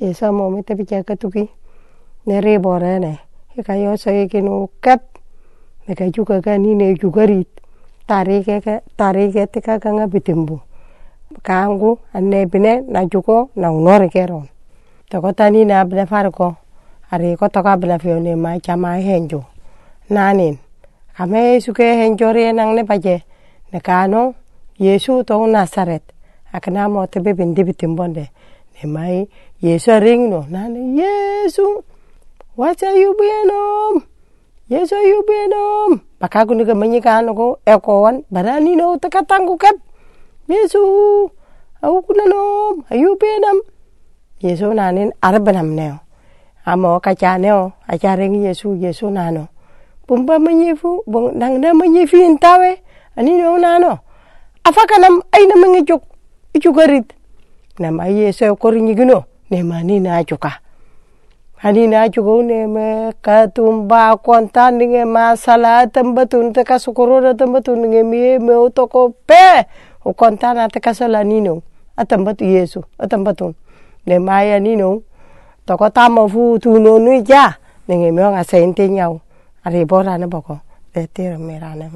Yesu mo mi tepi ke tuki ne re bore ne. Ka yo so ye kinu kep ne ka juga ka ni ne juga rit. Tari ke ke tari ke te ka nga bitimbu kangu anne bine na juko na unore ke ron. To ko tani na bine far ko ari ko to ka bine fio ne ma chama henjo. Nanin kame Yesu ke henjo re nang ne paje. Ne kano Yesu to Nasaret. Akana mo te be bindi bitimbonde ne mai Yesu ring no. Nane Yesu um. wacha yubenom um? Yesu yubenom um? pakagu ni kemenyi kano ko ekowan barani no tekatangu kep. Yesu au kunanom ayubenam Yesu nanin arbenam neo amo kacha neo acha ring Yesu Yesu nano. Pumba menyifu bong nang na menyifi intawe ani no nano. Afakanam aina mengijuk ijugarit nam ai Yesu korinyi gino ne mani na juka hani na juka ne me katumba kontan ninge masala tembatun te kasukuro da tembatun ninge mi me utoko pe. O kontan nino. Atambatu Yesu atambatun ne maya nino. Toko tamo fu tuno nu ja ninge me nga sente nyau. Ari bora na boko. Te tira merana